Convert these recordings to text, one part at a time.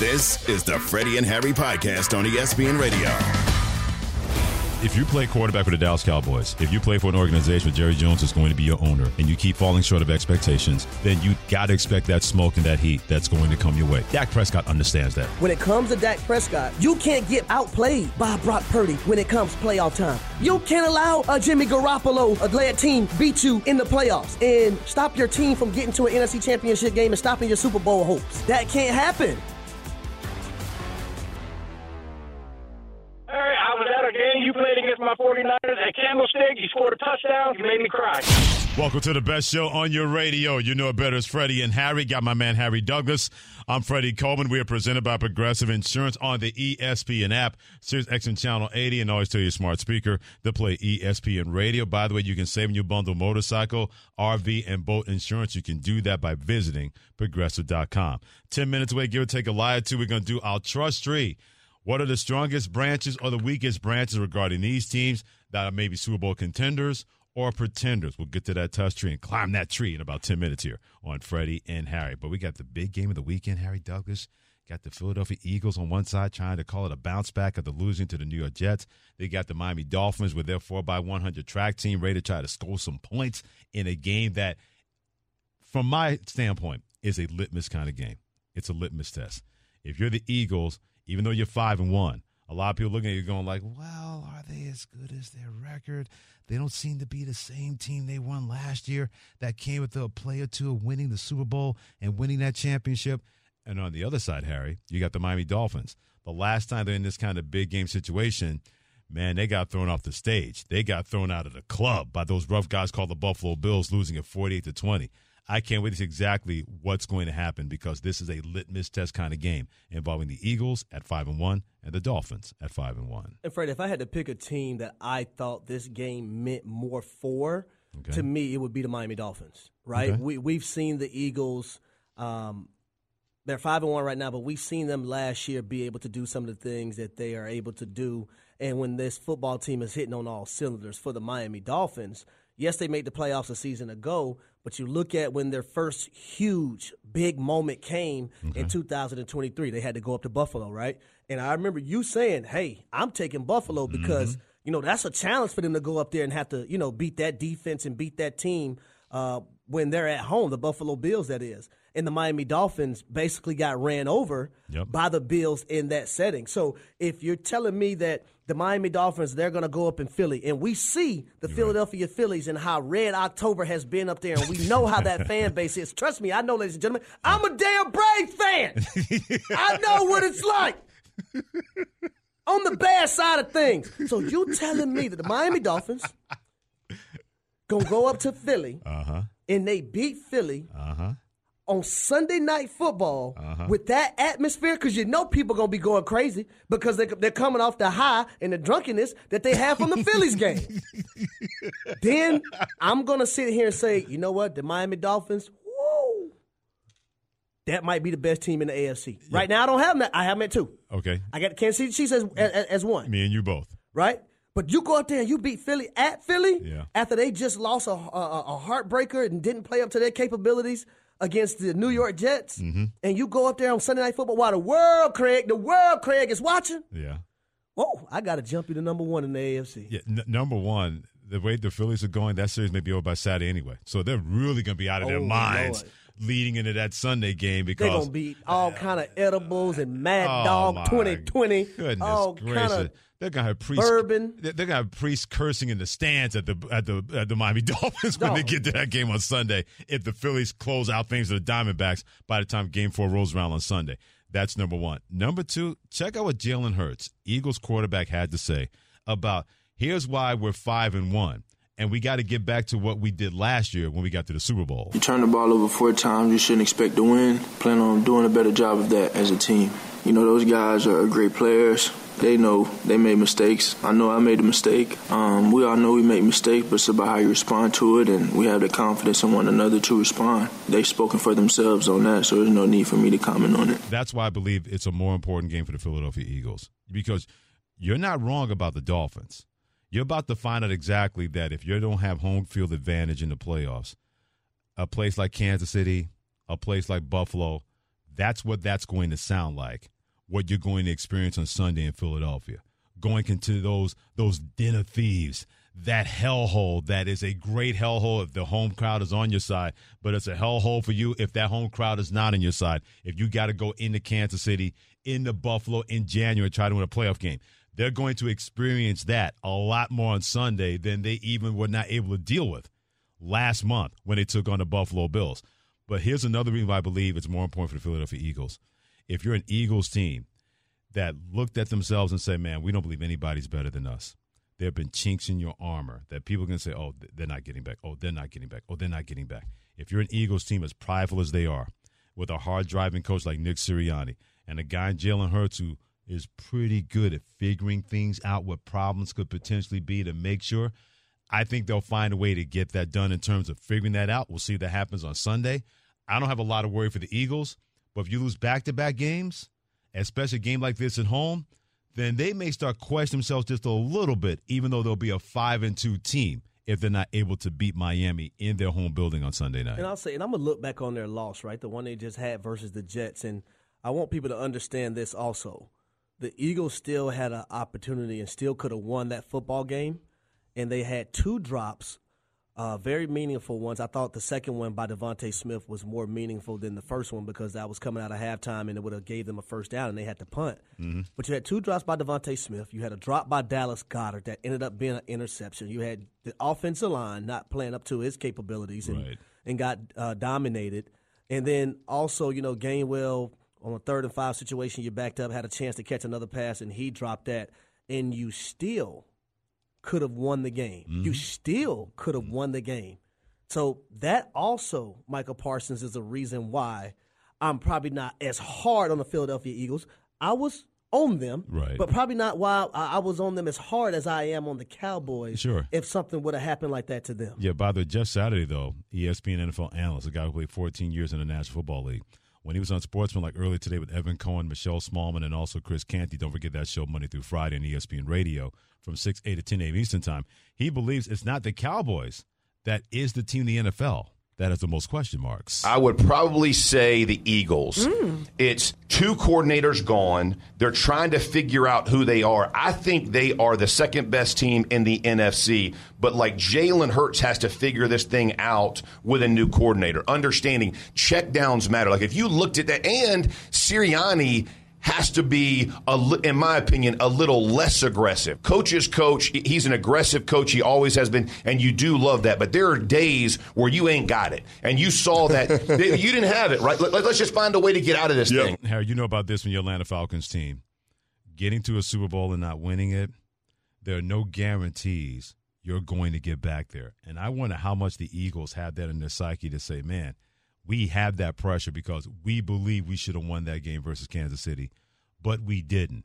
This is the Freddie and Harry podcast on ESPN Radio. If you play quarterback for the Dallas Cowboys, if you play for an organization where Jerry Jones is going to be your owner, and you keep falling short of expectations, then you got to expect that smoke and that heat that's going to come your way. Dak Prescott understands that. When it comes to Dak Prescott, you can't get outplayed by Brock Purdy when it comes to playoff time. You can't allow a Jimmy Garoppolo, a glad team, beat you in the playoffs and stop your team from getting to an NFC Championship game and stopping your Super Bowl hopes. That can't happen. At Candlestick. You scored a touchdown. You made me cry. Welcome to the best show on your radio. You know it better as Freddie and Harry. Got my man Harry Douglas. I'm Freddie Coleman. We are presented by Progressive Insurance on the ESPN app, Sirius XM Channel 80, and always tell your smart speaker to play ESPN Radio. By the way, you can save when you bundle motorcycle, RV, and boat insurance. You can do that by visiting progressive.com. 10 minutes away, give or take a lie or two. We're going to do our trust tree. What are the strongest branches or the weakest branches regarding these teams that are maybe Super Bowl contenders or pretenders? We'll get to that touch tree and climb that tree in about 10 minutes here on Freddie and Harry. But we got the big game of the weekend, Harry Douglas. Got the Philadelphia Eagles on one side trying to call it a bounce back of the losing to the New York Jets. They got the Miami Dolphins with their 4x100 track team ready to try to score some points in a game that, from my standpoint, is a litmus kind of game. It's a litmus test. If you're the Eagles, even though you're five and one. A lot of people looking at you going like, "Well, are they as good as their record? They don't seem to be the same team they won last year that came with a play or two of winning the Super Bowl and winning that championship." And on the other side, Harry, you got the Miami Dolphins. The last time they're in this kind of big game situation, man, they got thrown off the stage. They got thrown out of the club by those rough guys called the Buffalo Bills, losing at 48 to 20. I can't wait to see exactly what's going to happen because this is a litmus test kind of game involving the Eagles at five and one and the Dolphins at five and one. And Fred, if I had to pick a team that I thought this game meant more for, okay. to me, it would be the Miami Dolphins. Right? Okay. We we've seen the Eagles. Um, they're five and one right now, but we've seen them last year be able to do some of the things that they are able to do. And when this football team is hitting on all cylinders for the Miami Dolphins, yes, they made the playoffs a season ago, but you look at when their first huge, big moment came okay. in 2023, they had to go up to Buffalo, right? And I remember you saying, hey, I'm taking Buffalo because, mm-hmm. you know, that's a challenge for them to go up there and have to, you know, beat that defense and beat that team uh, when they're at home, the Buffalo Bills, that is and the Miami Dolphins basically got ran over yep. by the Bills in that setting. So if you're telling me that the Miami Dolphins they're going to go up in Philly, and we see the you're Philadelphia right. Phillies and how red October has been up there, and we know how that fan base is. Trust me, I know, ladies and gentlemen, I'm a damn Braves fan. I know what it's like. On the bad side of things. So you telling me that the Miami Dolphins gonna go up to Philly uh-huh. And they beat Philly uh-huh on Sunday night football uh-huh. with that atmosphere, because you know people gonna be going crazy because they, they're coming off the high and the drunkenness that they have from the Phillies game. then I'm gonna sit here and say, you know what, the Miami Dolphins, whoa, that might be the best team in the AFC. Yeah. Right now, I don't have them. I have them at two. Okay, I got Kansas City Chiefs as, as, as one. Me and you both. Right. But you go out there and you beat Philly at Philly yeah. after they just lost a, a, a heartbreaker and didn't play up to their capabilities against the New York Jets, mm-hmm. and you go up there on Sunday Night Football while the world, Craig, the world, Craig, is watching. Yeah. Whoa, I got to jump you to number one in the AFC. Yeah, n- number one, the way the Phillies are going, that series may be over by Saturday anyway. So they're really going to be out of their oh, minds. Lord leading into that Sunday game because they're gonna be all kind of edibles and Mad oh Dog 2020. Goodness all gracious! They're gonna have priests. Bourbon. They're gonna have priests cursing in the stands at the at the at the Miami Dolphins when they get to that game on Sunday. If the Phillies close out things with the Diamondbacks by the time Game Four rolls around on Sunday, that's number one. Number two, check out what Jalen Hurts, Eagles quarterback, had to say about here's why we're five and one and we got to get back to what we did last year when we got to the Super Bowl. You turn the ball over four times, you shouldn't expect to win. Plan on doing a better job of that as a team. You know, those guys are great players. They know they made mistakes. I know I made a mistake. Um, we all know we make mistakes, but it's about how you respond to it, and we have the confidence in one another to respond. They've spoken for themselves on that, so there's no need for me to comment on it. That's why I believe it's a more important game for the Philadelphia Eagles because you're not wrong about the Dolphins. You're about to find out exactly that if you don't have home field advantage in the playoffs, a place like Kansas City, a place like Buffalo, That's what that's going to sound like. What you're going to experience on Sunday in Philadelphia. Going into those those den of thieves, that hellhole that is a great hellhole if the home crowd is on your side, but it's a hellhole for you if that home crowd is not on your side. If you got to go into Kansas City, into Buffalo in January, try to win a playoff game. They're going to experience that a lot more on Sunday than they even were not able to deal with last month when they took on the Buffalo Bills. But here's another reason why I believe it's more important for the Philadelphia Eagles. If you're an Eagles team that looked at themselves and said, man, we don't believe anybody's better than us there have been chinks in your armor that people can say, oh, they're not getting back. Oh, they're not getting back. Oh, they're not getting back. If you're an Eagles team as prideful as they are, with a hard driving coach like Nick Sirianni and a guy in Jalen Hurts who is pretty good at figuring things out, what problems could potentially be to make sure. I think they'll find a way to get that done in terms of figuring that out. We'll see if that happens on Sunday. I don't have a lot of worry for the Eagles, but if you lose back to back games, especially a game like this at home, then they may start questioning themselves just a little bit, even though they'll be a five and two team if they're not able to beat Miami in their home building on Sunday night. And I'll say, and I'm gonna look back on their loss, right, the one they just had versus the Jets, and I want people to understand this also. The Eagles still had an opportunity and still could have won that football game, and they had two drops uh, very meaningful ones. I thought the second one by DeVonta Smith was more meaningful than the first one because that was coming out of halftime and it would have gave them a first down and they had to punt. Mm-hmm. But you had two drops by DeVonta Smith. You had a drop by Dallas Goedert that ended up being an interception. You had the offensive line not playing up to his capabilities and, right. and got uh, dominated. And then also, you know, Gainwell on a third and five situation, you backed up, had a chance to catch another pass, and he dropped that. And you still could have won the game. Mm-hmm. You still could have won the game. So that also, Michael Parsons, is a reason why I'm probably not as hard on the Philadelphia Eagles. I was on them, right. but probably not why I was on them as hard as I am on the Cowboys. Sure. If something would have happened like that to them. Yeah, by the way, Jeff Saturday, though, ESPN NFL analyst, a guy who played 14 years in the National Football League, when he was on Sportsman like earlier today with Evan Cohen, Michelle Smallmon, and also Chris Canty. Don't forget that show Monday through Friday on ESPN Radio from 6, 8 to 10 a.m. Eastern Time. He believes it's not the Cowboys that is the team in the NFL that has the most question marks? I would probably say the Eagles. Mm. It's two coordinators gone. They're trying to figure out who they are. I think they are the second best team in the NFC, but like Jalen Hurts has to figure this thing out with a new coordinator. Understanding check downs matter. Like if you looked at that, and Sirianni has to be, a, in my opinion, a little less aggressive. Coach's coach, he's an aggressive coach. He always has been, and you do love that. But there are days where you ain't got it, and you saw that you didn't have it. Right? Let, us just find a way to get out of this yep. thing. Harry, you know about this from your Atlanta Falcons team, getting to a Super Bowl and not winning it. There are no guarantees you're going to get back there, and I wonder how much the Eagles have that in their psyche to say, man we have that pressure because we believe we should have won that game versus Kansas City, but we didn't.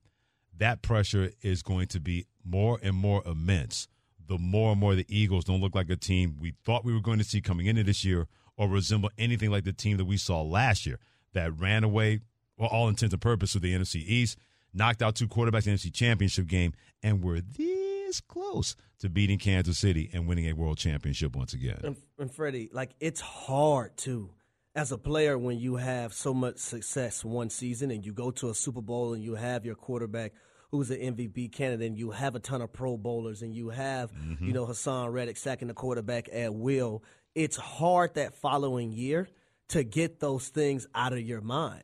That pressure is going to be more and more immense the more and more the Eagles don't look like a team we thought we were going to see coming into this year or resemble anything like the team that we saw last year that ran away, for all intents and purposes, with the NFC East, knocked out two quarterbacks in the NFC Championship game, and were this close to beating Kansas City and winning a world championship once again. And, and Freddie, like, it's hard, too as a player when you have so much success one season and you go to a Super Bowl and you have your quarterback who's an MVP candidate and you have a ton of Pro Bowlers and you have, mm-hmm. you know, Haason Reddick sacking the quarterback at will, it's hard that following year to get those things out of your mind,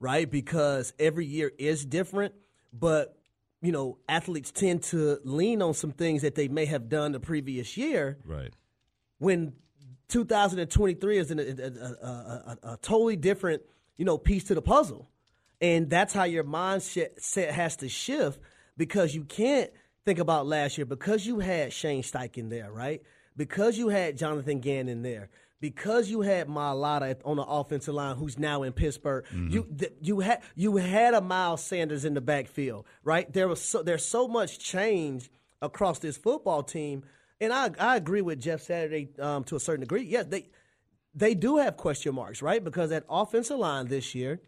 right? Because every year is different, but you know, athletes tend to lean on some things that they may have done the previous year. Right. When 2023 is an, a, a, a, a, totally different, you know, piece to the puzzle. And that's how your mindset has to shift because you can't think about last year because you had Shane Steichen there, right? Because you had Jonathan Gannon there, because you had Mailata on the offensive line, who's now in Pittsburgh. Mm-hmm. You you had you had a Miles Sanders in the backfield, right? There was so, there's so much change across this football team and I I agree with Jeff Saturday um, to a certain degree. Yes, they they do have question marks, right? Because that offensive line this year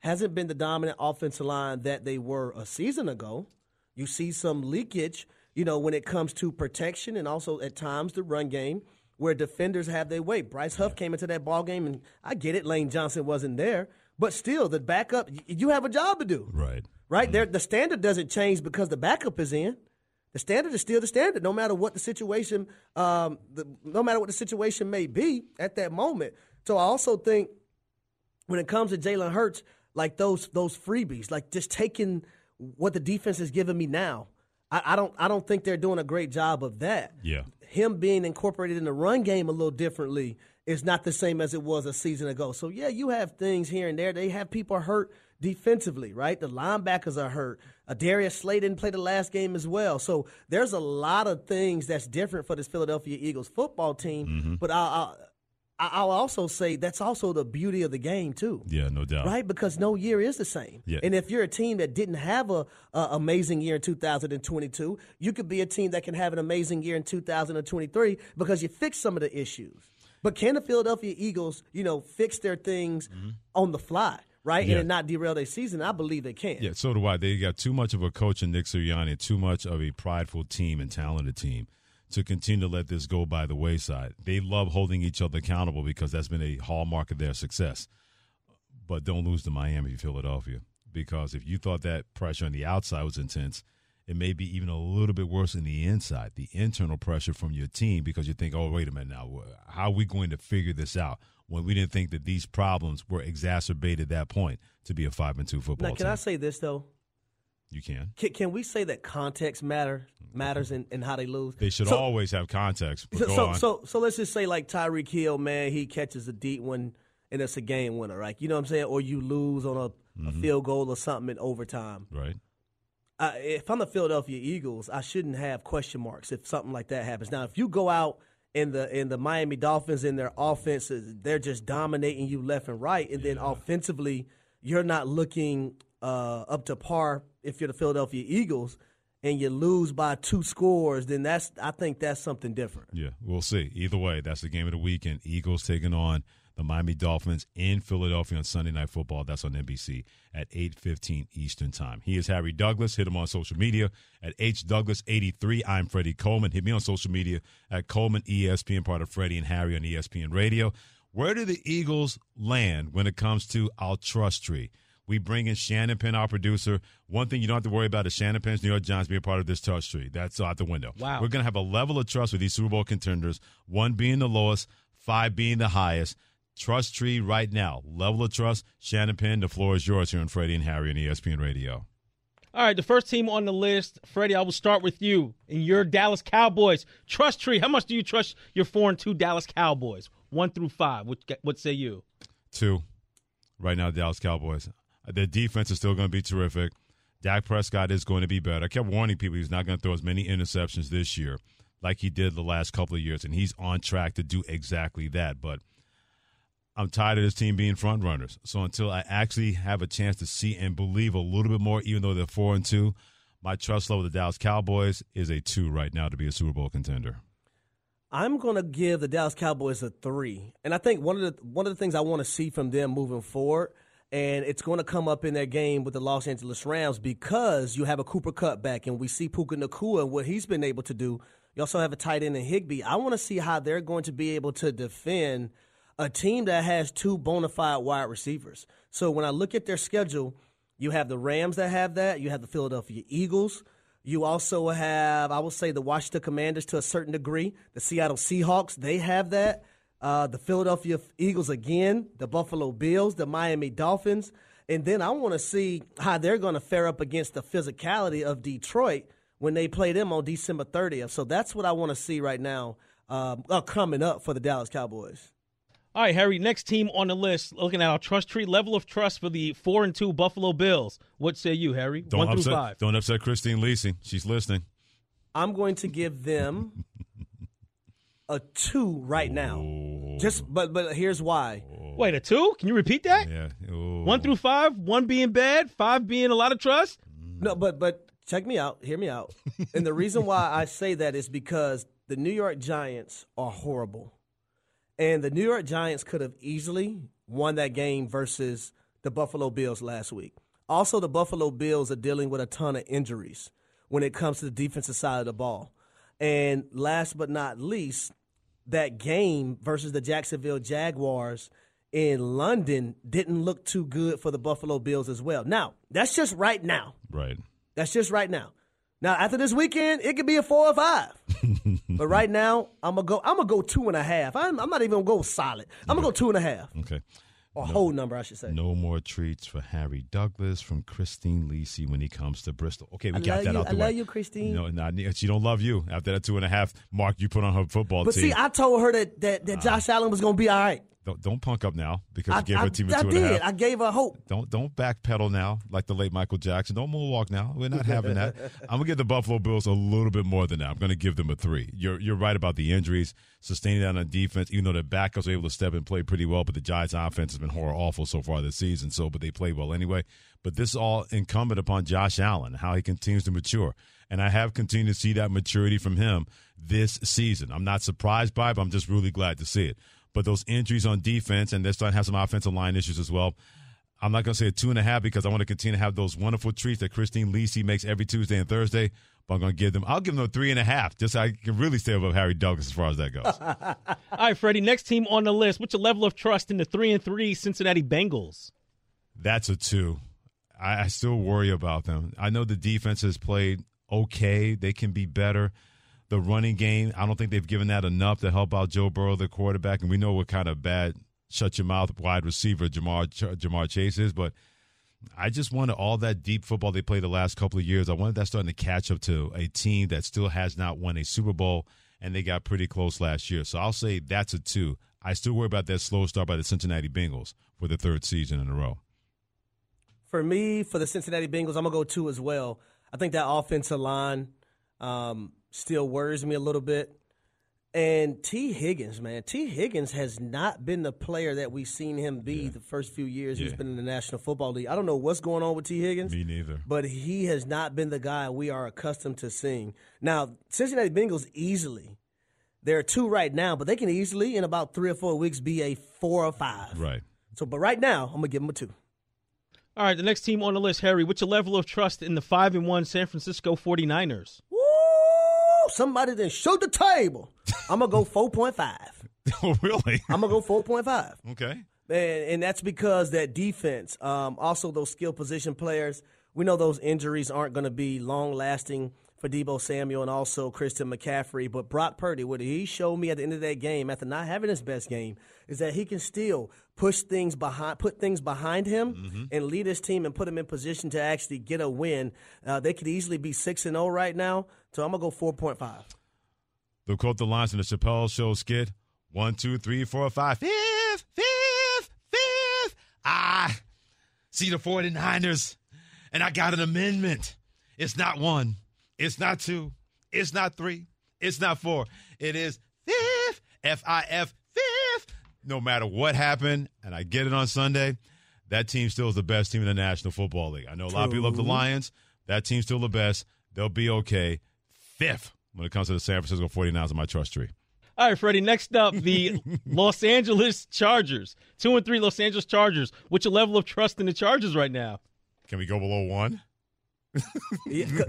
hasn't been the dominant offensive line that they were a season ago. You see some leakage, you know, when it comes to protection and also at times the run game where defenders have their way. Bryce Huff came into that ball game, and I get it, Lane Johnson wasn't there, But still, the backup, you have a job to do. Right. Right? Mm-hmm. There, the standard doesn't change because the backup is in. The standard is still the standard, no matter what the situation, um, the, no matter what the situation may be at that moment. So I also think when it comes to Jalen Hurts, like those those freebies, like just taking what the defense is giving me now. I, I don't I don't think they're doing a great job of that. Yeah. Him being incorporated in the run game a little differently is not the same as it was a season ago. So yeah, you have things here and there. They have people hurt defensively, right? The linebackers are hurt. Uh, Darius Slay didn't play the last game as well. So there's a lot of things that's different for this Philadelphia Eagles football team. Mm-hmm. But I'll, I'll, also say that's also the beauty of the game too. Yeah, no doubt. Right, because no year is the same. Yeah. And if you're a team that didn't have a, a amazing year in 2022, you could be a team that can have an amazing year in 2023 because you fixed some of the issues. But can the Philadelphia Eagles, you know, fix their things mm-hmm. on the fly? Right, yeah. and not derail their season. I believe they can. Yeah, so do I. They got too much of a coach in Nick Sirianni, too much of a prideful team and talented team to continue to let this go by the wayside. They love holding each other accountable because that's been a hallmark of their success. But don't lose to Miami, Philadelphia, because if you thought that pressure on the outside was intense, it may be even a little bit worse in the inside, the internal pressure from your team, because you think, oh, wait a minute now, how are we going to figure this out when we didn't think that these problems were exacerbated at that point to be a five and two football now, can team? I say this though? You can. Can, can we say that context matter matters in, in how they lose? They should so, always have context. So, so, so, so let's just say like Tyreek Hill, man, he catches a deep one and it's a game winner, right? You know what I'm saying? Or you lose on a, mm-hmm. a field goal or something in overtime, right? uh, if I'm the Philadelphia Eagles, I shouldn't have question marks if something like that happens. Now, if you go out in the in the Miami Dolphins in their offenses, they're just dominating you left and right, and yeah. then offensively, you're not looking uh, up to par. If you're the Philadelphia Eagles and you lose by two scores, then that's I think that's something different. Yeah, we'll see. Either way, that's the game of the weekend. Eagles taking on the Miami Dolphins in Philadelphia on Sunday Night Football. That's on NBC at 8.15 Eastern Time. He is Harry Douglas. Hit him on social media at HDouglas83. I'm Freddie Coleman. Hit me on social media at Coleman ESPN, part of Freddie and Harry on ESPN Radio. Where do the Eagles land when it comes to our trust tree? We bring in Shannon Penn, our producer. One thing you don't have to worry about is Shannon Penn's New York Giants being a part of this trust tree. That's out the window. Wow. We're going to have a level of trust with these Super Bowl contenders, one being the lowest, five being the highest. Trust tree right now. Level of trust. Shannon Penn, the floor is yours here on Freddie and Harry on ESPN Radio. All right, the first team on the list, Freddie. I will start with you and your Dallas Cowboys trust tree. How much do you trust your four and two Dallas Cowboys? One through five. What, what say you? Two. Right now, Dallas Cowboys. Their defense is still going to be terrific. Dak Prescott is going to be better. I kept warning people he's not going to throw as many interceptions this year like he did the last couple of years, and he's on track to do exactly that. But I'm tired of this team being front runners. So until I actually have a chance to see and believe a little bit more, even though they're four and two, my trust level with the Dallas Cowboys is a two right now to be a Super Bowl contender. I'm going to give the Dallas Cowboys a three, and I think one of the one of the things I want to see from them moving forward, and it's going to come up in their game with the Los Angeles Rams because you have a Cooper Kupp back, and we see Puka Nacua and what he's been able to do. You also have a tight end in Higbee. I want to see how they're going to be able to defend a team that has two bona fide wide receivers. So when I look at their schedule, you have the Rams that have that, you have the Philadelphia Eagles. You also have, I will say, the Washington Commanders to a certain degree. The Seattle Seahawks, they have that. Uh, the Philadelphia Eagles again, the Buffalo Bills, the Miami Dolphins. And then I want to see how they're going to fare up against the physicality of Detroit when they play them on December 30th. So that's what I want to see right now um, uh, coming up for the Dallas Cowboys. All right, Harry. Next team on the list, looking at our trust tree level of trust for the four and two Buffalo Bills. What say you, Harry? Don't One upset, through five. Don't upset Christine Lisi. She's listening. I'm going to give them a two right now. Just, but but here's why. Wait, a two? Can you repeat that? Yeah. Ooh. One through five. One being bad, five being a lot of trust. Mm. No, but but check me out. Hear me out. and the reason why I say that is because the New York Giants are horrible. And the New York Giants could have easily won that game versus the Buffalo Bills last week. Also, the Buffalo Bills are dealing with a ton of injuries when it comes to the defensive side of the ball. And last but not least, that game versus the Jacksonville Jaguars in London didn't look too good for the Buffalo Bills as well. Now, that's just right now. Right. That's just right now. Now, after this weekend, it could be a four or five. but right now, I'm gonna go. I'm gonna go two and a half. I'm, I'm not even gonna go solid. I'm gonna go two and a half. Okay. Or no, whole number, I should say. No more treats for Harry Douglas from Christine Lisi when he comes to Bristol. Okay, we I got that you. out the I way. I love you, Christine. No, nah, she don't love you after that two and a half mark you put on her football but team. But see, I told her that that, that Josh uh, Allen was gonna be all right. Don't, don't punk up now because I, you gave I, her team a I two did. and a half. I gave her hope. Don't don't backpedal now like the late Michael Jackson. Don't moonwalk now. We're not having that. I'm gonna give the Buffalo Bills a little bit more than that. I'm gonna give them a three. You're you're right about the injuries, sustaining that on defense. Even though the backups were able to step and play pretty well, but the Giants' offense has been horror awful so far this season. So, but they play well anyway. But this is all incumbent upon Josh Allen, how he continues to mature. And I have continued to see that maturity from him this season. I'm not surprised by it, but I'm just really glad to see it. But those injuries on defense, and they're starting to have some offensive line issues as well. I'm not going to say a two and a half because I want to continue to have those wonderful treats that Christine Lisi makes every Tuesday and Thursday. But I'm going to give them, I'll give them a three and a half just so I can really stay above Harry Douglas as far as that goes. All right, Freddie, next team on the list. What's your level of trust in the three and three Cincinnati Bengals? That's a two. I, I still worry about them. I know the defense has played okay, they can be better the running game. I don't think they've given that enough to help out Joe Burrow, the quarterback. And we know what kind of bad shut your mouth wide receiver Ja'Marr Ja'Marr Chase is, but I just wanted all that deep football they played the last couple of years. I wanted that starting to catch up to a team that still has not won a Super Bowl, and they got pretty close last year. So I'll say that's a two. I still worry about that slow start by the Cincinnati Bengals for the third season in a row. For me, for the Cincinnati Bengals, I'm gonna go two as well. I think that offensive line. Um, still worries me a little bit. And Tee Higgins, man, Tee Higgins has not been the player that we've seen him be yeah. the first few years yeah. he's been in the National Football League. I don't know what's going on with Tee Higgins. Me neither. But he has not been the guy we are accustomed to seeing. Now, Cincinnati Bengals easily, there are two right now, but they can easily, in about three or four weeks, be a four or five. Right. So, but right now, I'm gonna give them a two. All right, the next team on the list, Harry. What's your level of trust in the five and one San Francisco 49ers? Somebody then showed the table. I'm gonna go four point five. oh, really? I'm gonna go four point five. Okay. And, and that's because that defense, um, also those skill position players. We know those injuries aren't going to be long lasting for Deebo Samuel and also Christian McCaffrey. But Brock Purdy, what he showed me at the end of that game, after not having his best game, is that he can still push things behind, put things behind him, mm-hmm. and lead his team and put him in position to actually get a win. Uh, they could easily be six and zero oh right now. So I'm gonna go four point five. The quote the lines in the Chappelle Show skit: one, two, three, four, five, fifth, fifth, fifth. I see the 49ers, and I got an amendment. It's not one. It's not two. It's not three. It's not four. It is fifth. F I F fifth. No matter what happened, and I get it on Sunday, that team still is the best team in the National Football League. I know a lot of people love the Lions. That team's still the best. They'll be okay fifth when it comes to the San Francisco 49ers on my trust tree. All right, Freddie. Next up, the Los Angeles Chargers. Two and three Los Angeles Chargers. What's your level of trust in the Chargers right now? Can we go below one? yeah,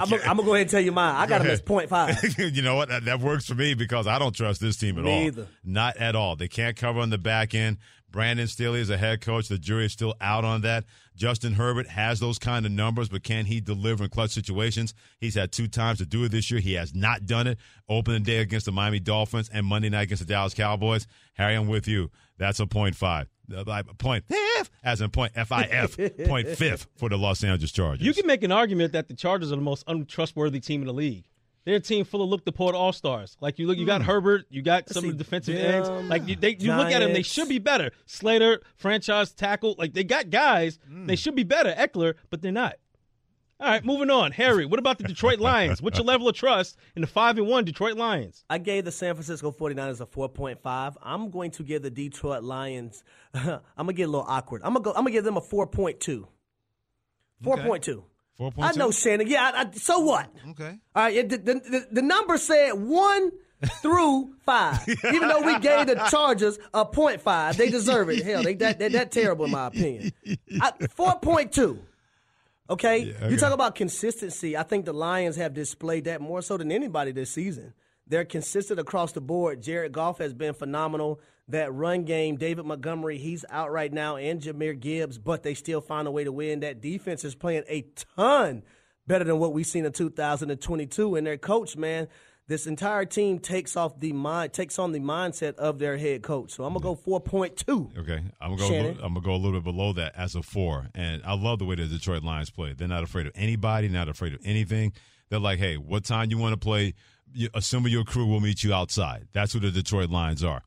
I'm gonna go ahead and tell you mine. I got go him as point five. you know what? That, that, works for me because I don't trust this team at me all. Either. Not at all. They can't cover on the back end. Brandon Staley is a head coach. The jury is still out on that. Justin Herbert has those kind of numbers, but can he deliver in clutch situations? He's had two times to do it this year. He has not done it. Opening day against the Miami Dolphins and Monday night against the Dallas Cowboys. Harry, I'm with you. That's a point five. Uh, point fifth, as in point F I F, point fifth for the Los Angeles Chargers. You can make an argument that the Chargers are the most untrustworthy team in the league. They're a team full of look the port all stars. Like you look, you got mm. Herbert, you got some of the defensive ends. Like you, they, you look at them, they should be better. Slater, franchise tackle, like they got guys. Mm. They should be better. Ekeler, but they're not. All right, moving on. Harry, what about the Detroit Lions? What's your level of trust in the 5 and 1 Detroit Lions? I gave the San Francisco 49ers a 4.5. I'm going to give the Detroit Lions I'm going to get a little awkward. I'm going to go I'm going to give them a 4.2. 4.2. Okay. Four point two. I know Shannon. Yeah. I, I, so what? Okay. All right. The, the, the, the number said one through five. Even though we gave the Chargers a point five, they deserve it. Hell, they that, that, that terrible in my opinion. Four point two. Okay? Yeah, okay? You talk about consistency. I think the Lions have displayed that more so than anybody this season. They're consistent across the board. Jared Goff has been phenomenal. That run game, David Montgomery, he's out right now, and Jahmyr Gibbs, but they still find a way to win. That defense is playing a ton better than what we've seen in 2022. And their coach, man, this entire team takes off the mind takes on the mindset of their head coach. So I'm gonna go four point two. Okay, I'm gonna go. I'm gonna go a little bit below that as a four, and I love the way the Detroit Lions play. They're not afraid of anybody, not afraid of anything. They're like, hey, what time you want to play? assemble your crew. We'll meet you outside. That's what the Detroit Lions are.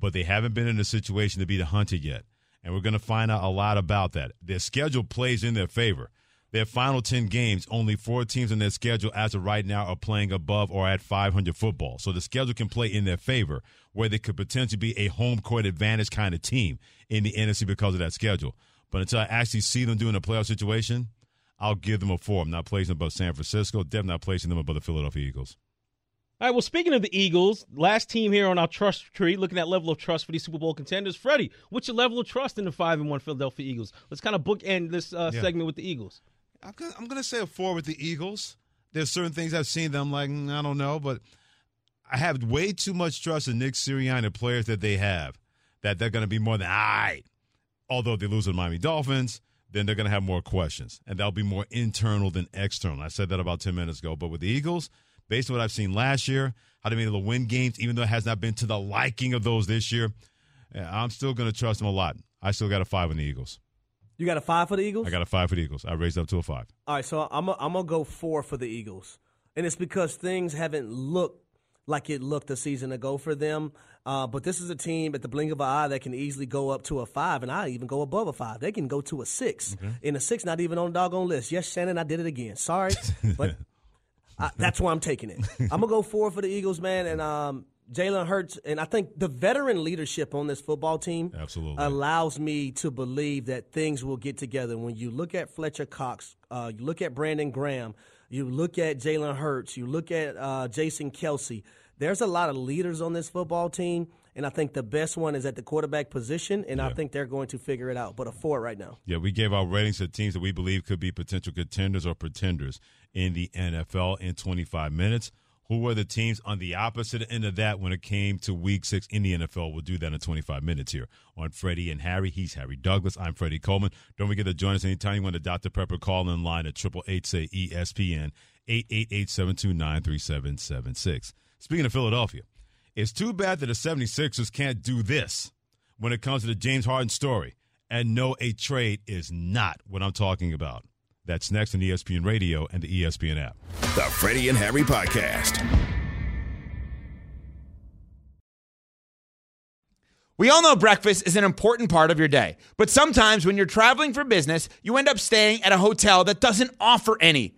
But they haven't been in a situation to be the hunter yet, and we're gonna find out a lot about that. Their schedule plays in their favor. Their final 10 games, only four teams in their schedule as of right now are playing above or at 500 football. So the schedule can play in their favor, where they could potentially be a home court advantage kind of team in the NFC because of that schedule. But until I actually see them doing a playoff situation, I'll give them a four. I'm not placing them above San Francisco, definitely not placing them above the Philadelphia Eagles. All right, well, speaking of the Eagles, last team here on our trust tree, looking at level of trust for these Super Bowl contenders. Freddie, what's your level of trust in the 5 and 1 Philadelphia Eagles? Let's kind of bookend this uh, yeah. segment with the Eagles. I'm gonna, I'm gonna say a four with the Eagles. There's certain things I've seen that I'm like, mm, I don't know, but I have way too much trust in Nick Sirianni, and players that they have, that they're gonna be more than all right. Although they lose to the Miami Dolphins, then they're gonna have more questions, and that'll be more internal than external. I said that about ten minutes ago. But with the Eagles, based on what I've seen last year, how they been able to win games, even though it has not been to the liking of those this year, I'm still gonna trust them a lot. I still got a five on the Eagles. You got a five for the Eagles? I got a five for the Eagles. I raised up to a five. All right, so I'm I'm gonna go four for the Eagles, and it's because things haven't looked like it looked a season ago for them. Uh, but this is a team at the blink of an eye that can easily go up to a five, and I even go above a five. They can go to a six. Okay. In a six, not even on the doggone list. Yes, Shannon, I did it again. Sorry, but I, that's why I'm taking it. I'm gonna go four for the Eagles, man, and um, Jalen Hurts, and I think the veteran leadership on this football team absolutely allows me to believe that things will get together. When you look at Fletcher Cox, uh, you look at Brandon Graham, you look at Jalen Hurts, you look at uh, Jason Kelce. There's a lot of leaders on this football team, and I think the best one is at the quarterback position, and yeah. I think they're going to figure it out. But a four right now. Yeah, we gave our ratings to teams that we believe could be potential contenders or pretenders in the NFL in 25 minutes. Who were the teams on the opposite end of that when it came to week six in the NFL? We'll do that in 25 minutes here on Freddie and Harry. He's Harry Douglas. I'm Freddie Coleman. Don't forget to join us anytime you want to Dr. Pepper call in line at 888 say ESPN 888 729 3776. Speaking of Philadelphia, it's too bad that the 76ers can't do this when it comes to the James Harden story. And no, a trade is not what I'm talking about. That's next on ESPN Radio and the ESPN app. The Freddie and Harry Podcast. We all know breakfast is an important part of your day, but sometimes when you're traveling for business, you end up staying at a hotel that doesn't offer any.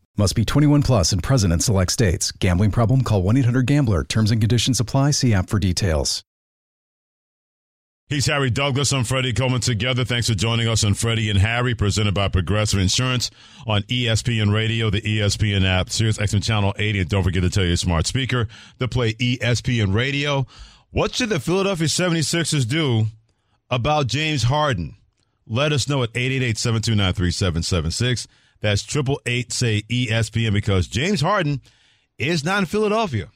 Must be 21 plus and present in select states. Gambling problem? Call 1 800 GAMBLER. Terms and conditions apply. See app for details. He's Harry Douglas. I'm Freddie Coleman together. Thanks for joining us on Freddie and Harry, presented by Progressive Insurance on ESPN Radio, the ESPN app, Sirius XM Channel 80. And don't forget to tell your smart speaker to play ESPN Radio. What should the Philadelphia 76ers do about James Harden? Let us know at 888-729-3776. That's triple eight say ESPN because James Harden is not in Philadelphia.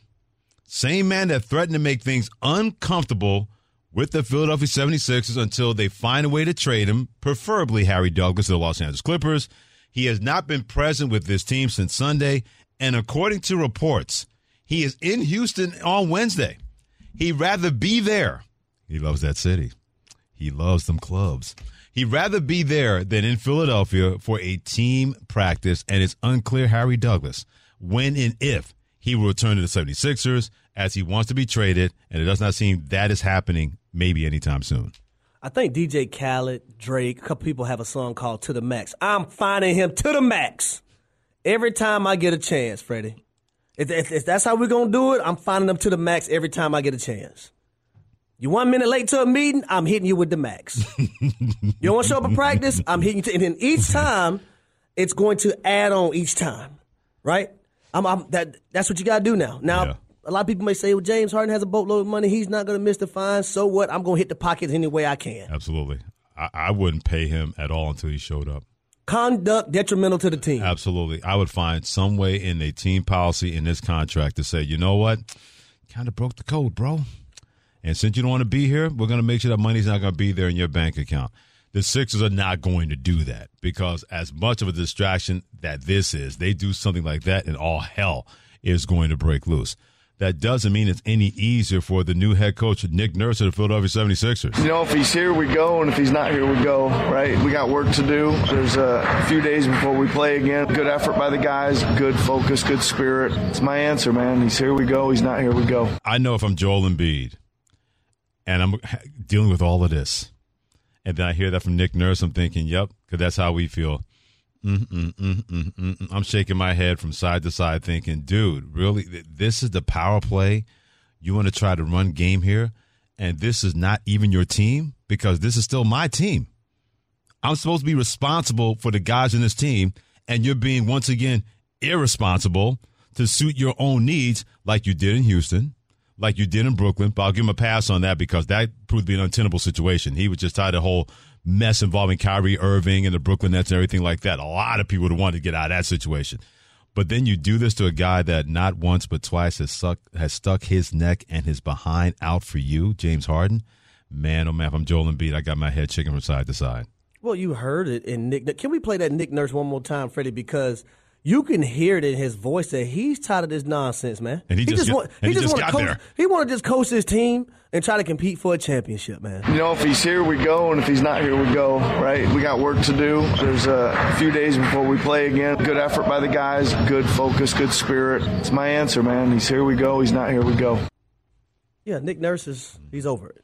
Same man that threatened to make things uncomfortable with the Philadelphia 76ers until they find a way to trade him, preferably Harry Douglas to the Los Angeles Clippers. He has not been present with this team since Sunday, and according to reports, he is in Houston on Wednesday. He'd rather be there. He loves that city. He loves them clubs. He'd rather be there than in Philadelphia for a team practice, and it's unclear Harry Douglas when and if he will return to the 76ers as he wants to be traded, and it does not seem that is happening maybe anytime soon. I think DJ Khaled, Drake, a couple people have a song called To the Max. I'm finding him to the max every time I get a chance, Freddie. If, if, if that's how we're going to do it, I'm finding him to the max every time I get a chance. You one minute late to a meeting, I'm hitting you with the max. you don't want to show up at practice, I'm hitting you. To, and then each time, it's going to add on each time, right? I'm, I'm that. That's what you got to do now. Now, yeah. a lot of people may say, "Well, James Harden has a boatload of money. He's not going to miss the fine. So what? I'm going to hit the pockets any way I can." Absolutely. I, I wouldn't pay him at all until he showed up. Conduct detrimental to the team. Absolutely. I would find some way in a team policy in this contract to say, you know what, kind of broke the code, bro. And since you don't want to be here, we're going to make sure that money's not going to be there in your bank account. The Sixers are not going to do that because, as much of a distraction that this is, they do something like that and all hell is going to break loose that doesn't mean it's any easier for the new head coach, Nick Nurse of the Philadelphia 76ers. You know, if he's here, we go, and if he's not here, we go, right? We got work to do. There's a few days before we play again. Good effort by the guys, good focus, good spirit. It's my answer, man. He's here, we go. He's not here, we go. I know if I'm Joel Embiid and I'm dealing with all of this, and then I hear that from Nick Nurse, I'm thinking, yep, because that's how we feel. Mm-mm-mm-mm-mm. I'm shaking my head from side to side, thinking, dude, really, this is the power play. You want to try to run game here, and this is not even your team because this is still my team. I'm supposed to be responsible for the guys in this team, and you're being once again irresponsible to suit your own needs, like you did in Houston, like you did in Brooklyn. But I'll give him a pass on that because that proved to be an untenable situation. He was just tied the whole mess involving Kyrie Irving and the Brooklyn Nets and everything like that. A lot of people would have wanted to get out of that situation. But then you do this to a guy that not once but twice has stuck has stuck his neck and his behind out for you, James Harden. Man, oh man, if I'm Joel Embiid, I got my head shaking from side to side. Well, you heard it and Nick. Can we play that Nick Nurse one more time, Freddie? Because you can hear it in his voice that he's tired of this nonsense, man. And he, he just, just, want, he, he just, just got coach, there. He want to just coach his team and try to compete for a championship, man. You know, if he's here, we go, and if he's not here, we go. Right? We got work to do. There's a few days before we play again. Good effort by the guys. Good focus. Good spirit. It's my answer, man. He's here, we go. He's not here, we go. Yeah, Nick Nurse is he's over it.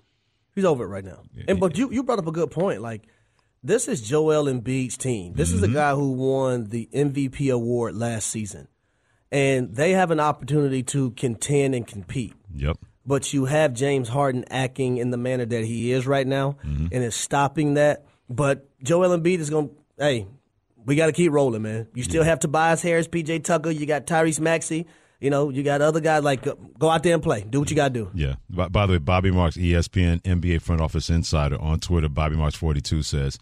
He's over it right now. Yeah, and but you you brought up a good point, like this is Joel Embiid's team. This mm-hmm. is a guy who won the MVP award last season. And they have an opportunity to contend and compete. Yep. But you have James Harden acting in the manner that he is right now mm-hmm. and is stopping that. But Joel Embiid is going to, hey, we got to keep rolling, man. You still yeah. have Tobias Harris, PJ Tucker, you got Tyrese Maxey. You know, you got other guys like uh, go out there and play. Do what you got to do. Yeah. By, by, the way, Bobby Marks, ESPN NBA front office insider on Twitter, Bobby Marks 42 says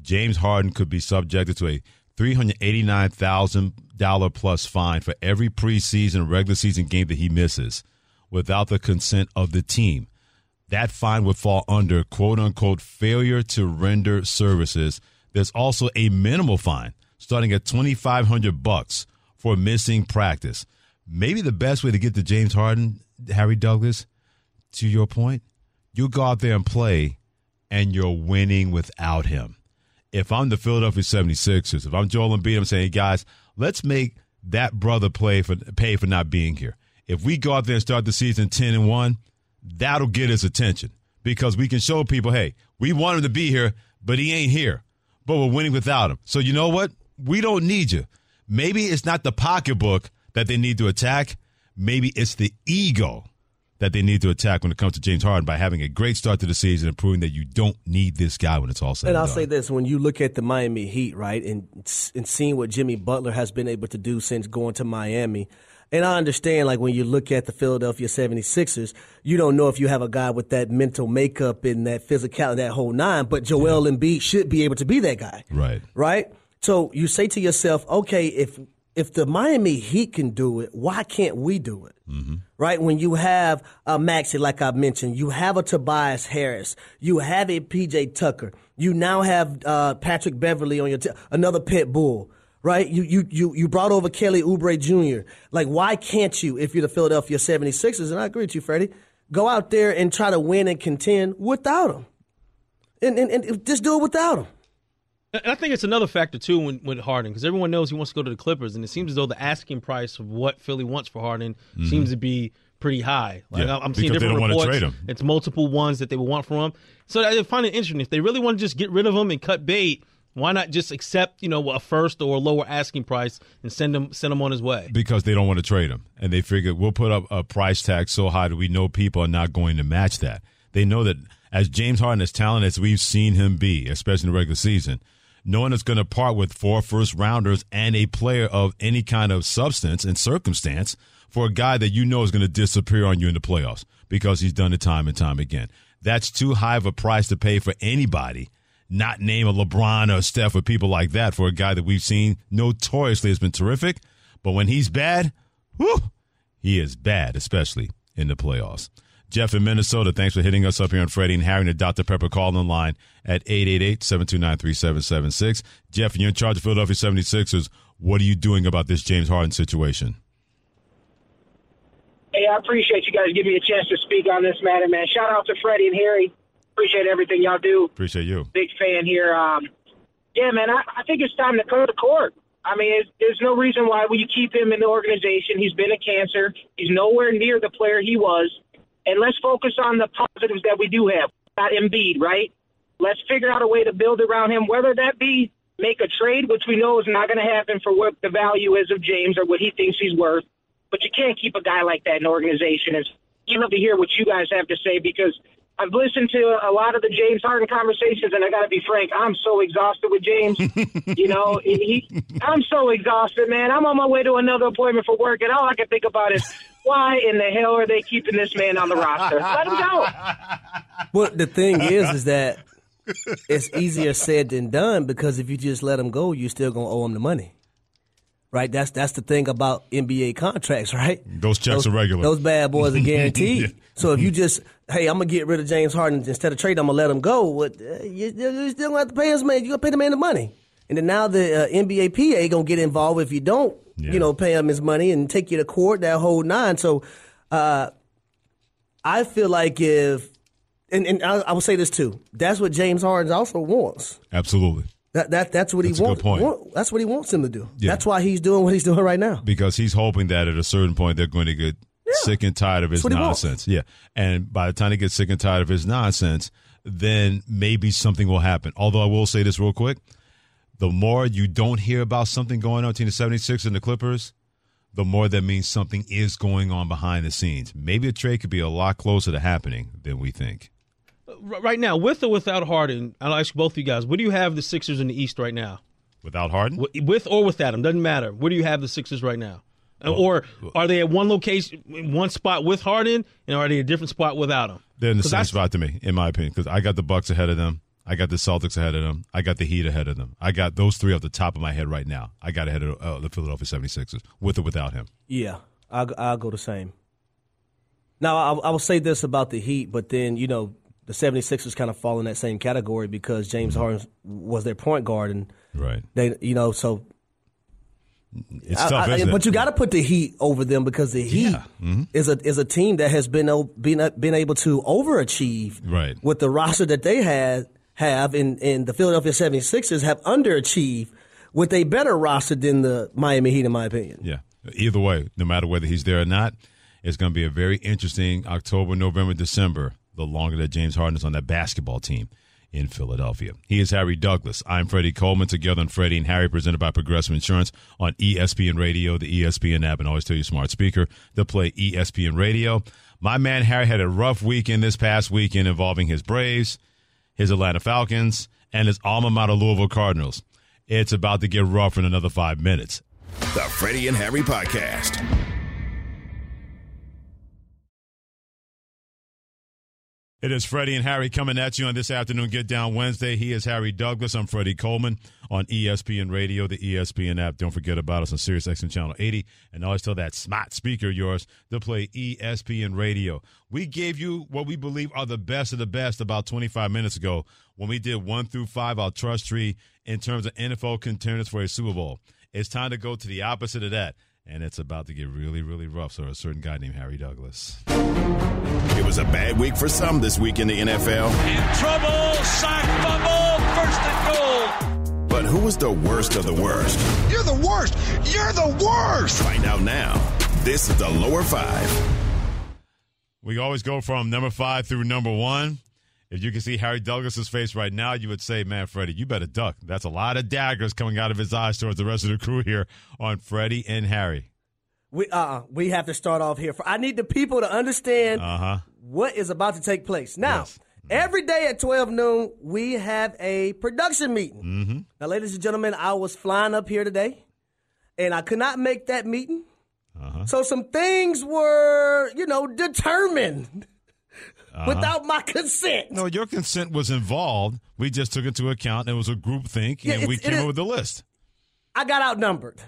James Harden could be subjected to a $389,000 plus fine for every preseason regular season game that he misses without the consent of the team. That fine would fall under quote unquote failure to render services. There's also a minimal fine starting at 2500 bucks for missing practice maybe the best way to get to James Harden, Harry Douglas, to your point, you go out there and play and you're winning without him. If I'm the Philadelphia 76ers, if I'm Joel Embiid, I'm saying, guys, let's make that brother play for pay for not being here. If we go out there and start the season 10 and 1, that'll get his attention because we can show people, hey, we want him to be here, but he ain't here. But we're winning without him. So you know what? We don't need you. Maybe it's not the pocketbook that they need to attack. Maybe it's the ego that they need to attack when it comes to James Harden by having a great start to the season and proving that you don't need this guy when it's all said. And, and I'll done. say this: when you look at the Miami Heat, right, and and seeing what Jimmy Butler has been able to do since going to Miami, And I understand, like, when you look at the Philadelphia 76ers, you don't know if you have a guy with that mental makeup and that physicality, that whole nine, but Joel yeah. Embiid should be able to be that guy. Right. Right? So you say to yourself, okay, if if the Miami Heat can do it, why can't we do it? Mm-hmm. Right? When you have a Maxey, like I mentioned, you have a Tobias Harris, you have a PJ Tucker, you now have uh, Patrick Beverley on your t- another pit bull. Right? You, you, you, you brought over Kelly Oubre Jr. Like, why can't you, if you're the Philadelphia 76ers, and I agree with you, Freddie, go out there and try to win and contend without him? And, and, and just do it without him. And I think it's another factor too when, with Harden because everyone knows he wants to go to the Clippers, and it seems as though the asking price of what Philly wants for Harden mm-hmm. seems to be pretty high. Like yeah, I'm seeing different reports. It's multiple ones that they would want from him. So I find it interesting if they really want to just get rid of him and cut bait. Why not just accept, you know, a first or a lower asking price and send him send him on his way? Because they don't want to trade him, and they figure we'll put up a price tag so high that we know people are not going to match that. They know that as James Harden, as talented as we've seen him be, especially in the regular season, no one is going to part with four first rounders and a player of any kind of substance and circumstance for a guy that you know is going to disappear on you in the playoffs because he's done it time and time again. That's too high of a price to pay for anybody, not name a LeBron or Steph or people like that for a guy that we've seen notoriously has been terrific. But when he's bad, whew, he is bad, especially in the playoffs. Jeff in Minnesota, thanks for hitting us up here on Freddie and Harry and Dr. Pepper call on line at 888-729-3776. Jeff, you're in charge of Philadelphia 76ers. What are you doing about this James Harden situation? Hey, I appreciate you guys giving me a chance to speak on this matter, man. Shout out to Freddie and Harry. Appreciate everything y'all do. Appreciate you. Big fan here. Um, yeah, man, I, I think it's time to come to court. I mean, there's no reason why we keep him in the organization. He's been a cancer. He's nowhere near the player he was and let's focus on the positives that we do have. Got Embiid, right? Let's figure out a way to build around him, whether that be make a trade, which we know is not going to happen for what the value is of James or what he thinks he's worth. But you can't keep a guy like that in an organization. It's, you love to hear what you guys have to say because I've listened to a lot of the James Harden conversations, and I got to be frank, I'm so exhausted with James. you know, he, I'm so exhausted, man. I'm on my way to another appointment for work, and all I can think about is why in the hell are they keeping this man on the roster? Let him go. Well, the thing is, is that it's easier said than done because if you just let him go, you're still gonna owe him the money. Right? That's that's the thing about NBA contracts, right? Those checks those, are regular. Those bad boys are guaranteed. yeah. So if you just, hey, I'm gonna get rid of James Harden instead of trade, I'm gonna let him go. What uh, you, you still gonna have to pay his man? You gonna pay the man the money. And then now the uh, NBA PA gonna get involved if you don't yeah. you know, pay him his money and take you to court, that whole nine. So uh, I feel like if, and, and I, I, will say this too, that's what James Harden also wants. Absolutely. That, that that's what that's he wants. Want, that's what he wants him to do. Yeah. That's why he's doing what he's doing right now. Because he's hoping that at a certain point they're going to get yeah. sick and tired of his nonsense. Yeah, and by the time they get sick and tired of his nonsense, then maybe something will happen. Although I will say this real quick, the more you don't hear about something going on between the 76 and the Clippers, the more that means something is going on behind the scenes. Maybe a trade could be a lot closer to happening than we think. Right now, with or without Harden, I'll ask both of you guys, what do you have the Sixers in the East right now? Without Harden? With or without him, doesn't matter. Where do you have the Sixers right now? Well, or are they at one location, one spot with Harden, and are they a different spot without him? They're in the same spot to me, in my opinion, because I got the Bucks ahead of them. I got the Celtics ahead of them. I got the Heat ahead of them. I got those three off the top of my head right now. I got ahead of uh, the Philadelphia 76ers with or without him. Yeah, I'll, I'll go the same. Now, I, I will say this about the Heat, but then, you know, the 76ers kind of fall in that same category because James mm-hmm. Harden was their point guard. And right. they, you know, so it's tough, I, I, but you got to put the Heat over them because the Heat yeah. mm-hmm. is a is a team that has been been been able to overachieve right. with the roster that they had have and, and the Philadelphia 76ers have underachieved with a better roster than the Miami Heat, in my opinion. Yeah. Either way, no matter whether he's there or not, it's going to be a very interesting October, November, December, the longer that James Harden is on that basketball team in Philadelphia. He is Harry Douglas. I'm Freddie Coleman, together on Freddie and Harry, presented by Progressive Insurance on ESPN Radio, the ESPN app, and always tell your smart speaker to play ESPN Radio. My man Harry had a rough weekend this past weekend involving his Braves – his Atlanta Falcons, and his alma mater Louisville Cardinals. It's about to get rough in another five minutes. The Freddie and Harry Podcast. It is Freddie and Harry coming at you on this afternoon Get Down Wednesday. He is Harry Douglas. I'm Freddie Coleman on ESPN Radio, the ESPN app. Don't forget about us on Sirius XM Channel 80. And always tell that smart speaker of yours to play ESPN Radio. We gave you what we believe are the best of the best about 25 minutes ago when we did one through five, our trust tree in terms of NFL contenders for a Super Bowl. It's time to go to the opposite of that and it's about to get really, really rough. So, a certain guy named Harry Douglas. It was a bad week for some this week in the NFL. In trouble, sack fumble, first and goal. But who was the worst of the worst? You're the worst. You're the worst. Find out now. This is the lower five. We always go from number five through number one. If you can see Harry Douglas's face right now, you would say, "Man, Freddie, you better duck." That's a lot of daggers coming out of his eyes towards the rest of the crew here on Freddie and Harry. We uh we have to start off here. For I need the people to understand uh-huh. what is about to take place. Now, yes. every day at 12 noon, we have a production meeting. Mm-hmm. Now, ladies and gentlemen, I was flying up here today, and I could not make that meeting. Uh-huh. So some things were, you know, determined uh-huh. without my consent. No, your consent was involved. We just took into account. It was a group think, Yeah, and we came up with the list. I got outnumbered.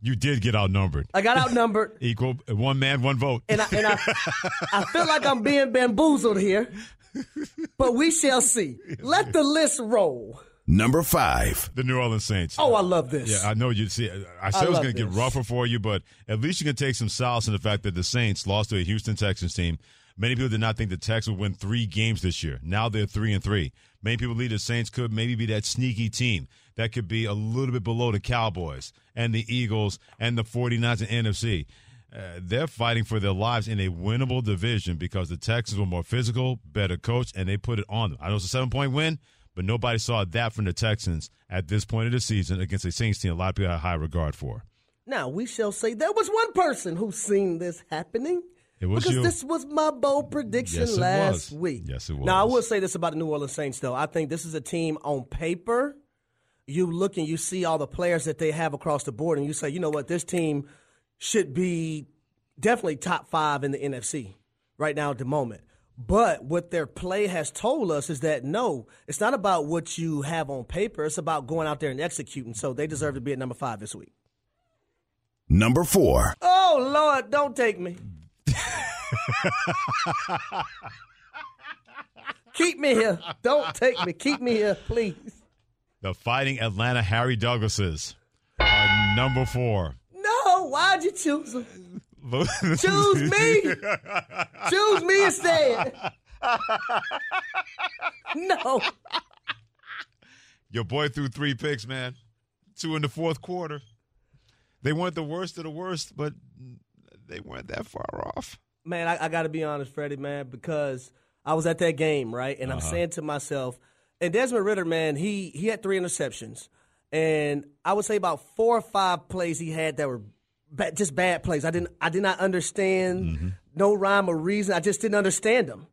You did get outnumbered. I got outnumbered, Equal one man, one vote. and I, and I, I feel like I'm being bamboozled here. But we shall see. Let the list roll. Number five. the New Orleans Saints. Oh, I love this. Yeah, I know you see. I said I it was going to get rougher for you, but at least you can take some solace in the fact that the Saints lost to a Houston Texans team. Many people did not think the Texans would win three games this year. Now they're three and three. Many people believe the Saints could maybe be that sneaky team that could be a little bit below the Cowboys and the Eagles and the 49ers and NFC. Uh, they're fighting for their lives in a winnable division because the Texans were more physical, better coached, and they put it on them. I know it's a seven point win, but nobody saw that from the Texans at this point of the season against a Saints team a lot of people have high regard for. Now we shall say there was one person who seen this happening. It was because you. this was my bold prediction Yes, last was. week. Yes, it was. Now I will say this about the New Orleans Saints, though. I think this is a team on paper. You look and you see all the players that they have across the board, and you say, you know what, this team should be definitely top five in the NFC right now at the moment. But what their play has told us is that no, it's not about what you have on paper. It's about going out there and executing. So they deserve to be at number five this week. Number four. Oh Lord, don't take me. Keep me here. Don't take me. Keep me here, please. The Fighting Atlanta Harry Douglases are number four. No, why'd you choose him? Choose me. Choose me instead. no. Your boy threw three picks, man. Two in the fourth quarter. They weren't the worst of the worst, but they weren't that far off. Man, I, I got to be honest, Freddie, man, because I was at that game, right? And I'm Uh-huh. saying to myself, and Desmond Ridder, man, he he had three interceptions, and I would say about four or five plays he had that were ba- just bad plays. I didn't I did not understand Mm-hmm. no rhyme or reason. I just didn't understand them,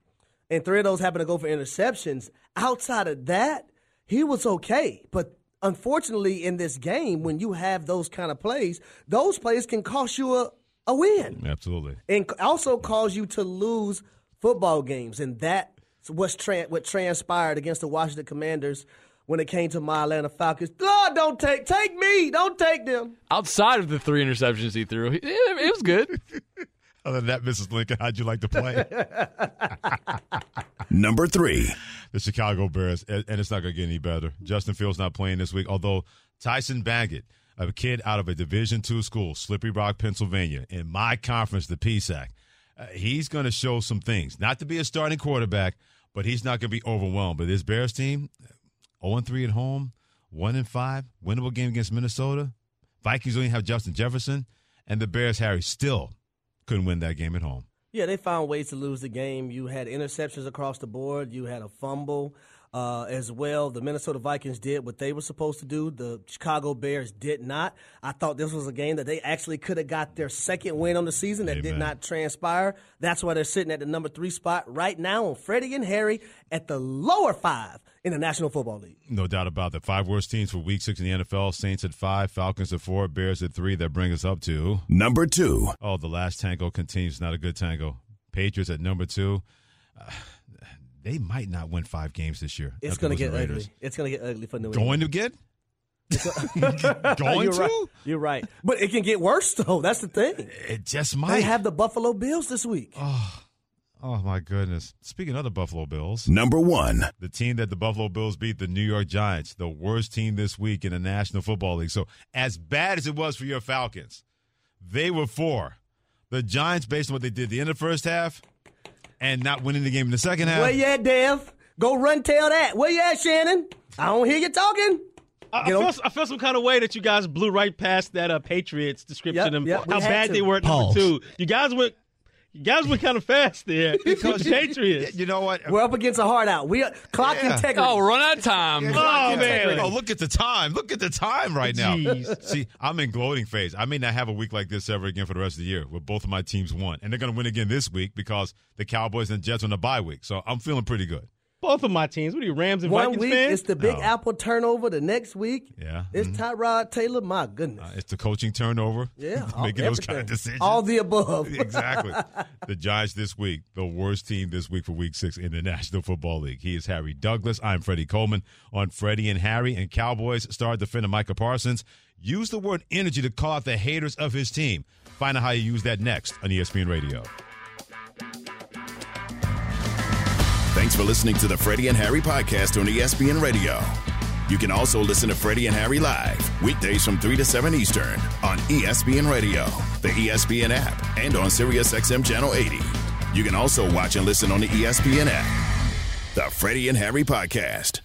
and three of those happened to go for interceptions. Outside of that, he was okay, but. Unfortunately, in this game, when you have those kind of plays, those plays can cost you a, a win Absolutely. and also cause you to lose football games. And that's what's tran what transpired against the Washington Commanders when it came to my Atlanta Falcons. Lord, don't take take me, don't take them. Outside of the three interceptions he threw, it, it was good. Other than that, Mrs. Lincoln, how'd you like to play? Number three. the Chicago Bears, and and it's not going to get any better. Justin Fields not playing this week, although Tyson Bagent, a kid out of a Division two school, Slippery Rock, Pennsylvania, in my conference, the PSAC, uh, he's going to show some things. Not to be a starting quarterback, but he's not going to be overwhelmed. But this Bears team, 0 3 at home, 1 and 5, winnable game against Minnesota. Vikings only have Justin Jefferson, and the Bears, Harry, still couldn't win that game at home. Yeah, they found ways to lose the game. You had interceptions across the board. You had a fumble uh, as well. The Minnesota Vikings did what they were supposed to do. The Chicago Bears did not. I thought this was a game that they actually could have got their second win on the season that did not transpire. That's why they're sitting at the number three spot right now on Freddie and Harry at the lower five in the National Football League. No doubt about that. Five worst teams for week six in the NFL. Saints at five, Falcons at four, Bears at three. That brings us up to. Number two. Oh, the last tango continues. Not a good tango. Patriots at number two. Uh, they might not win five games this year. It's going to get ugly. It's going to get ugly for New England. Going to get? going You're to? Right. You're right. But it can get worse, though. That's the thing. It just might. They have the Buffalo Bills this week. Oh. Oh my goodness! Speaking of the Buffalo Bills, number one, the team that the Buffalo Bills beat, the New York Giants, the worst team this week in the National Football League. So, as bad as it was for your Falcons, they were four. The Giants, based on what they did the end of the first half, and not winning the game in the second half. Where you at, Dev? Go run tell that. Where you at, Shannon? I don't hear you talking. I, I, feel, I, feel, some kind of way that you guys blew right past that uh, Patriots description yep, of yep, how bad to. they were at Pause. number two. You guys went you guys went kind of fast there because the Patriots. You know what? We're up against a hard out. We are, clock Yeah. integrity. Oh, run out of time. Oh man! Oh, look at the time. Look at the time right now. Jeez. See, I'm in gloating phase. I may not have a week like this ever again for the rest of the year where both of my teams won. And they're going to win again this week because the Cowboys and Jets on the bye week. So I'm feeling pretty good. Both of my teams. What are you, Rams and One Vikings week fans? it's the Big No. Apple turnover. The next week Yeah. it's Mhm. Tyrod Taylor. My goodness. Uh, it's the coaching turnover. yeah, all- Making those kind of decisions. All the above. exactly. The Giants this week, the worst team this week for week six in the National Football League. He is Harry Douglas. I'm Freddie Coleman on Freddie and Harry. And Cowboys star defender Micah Parsons used the word energy to call out the haters of his team. Find out how you use that next on ESPN Radio. Thanks for listening to the Freddie and Harry podcast on ESPN Radio. You can also listen to Freddie and Harry live weekdays from 3 to 7 Eastern on ESPN Radio, the ESPN app, and on SiriusXM Channel 80. You can also watch and listen on the ESPN app. The Freddie and Harry podcast.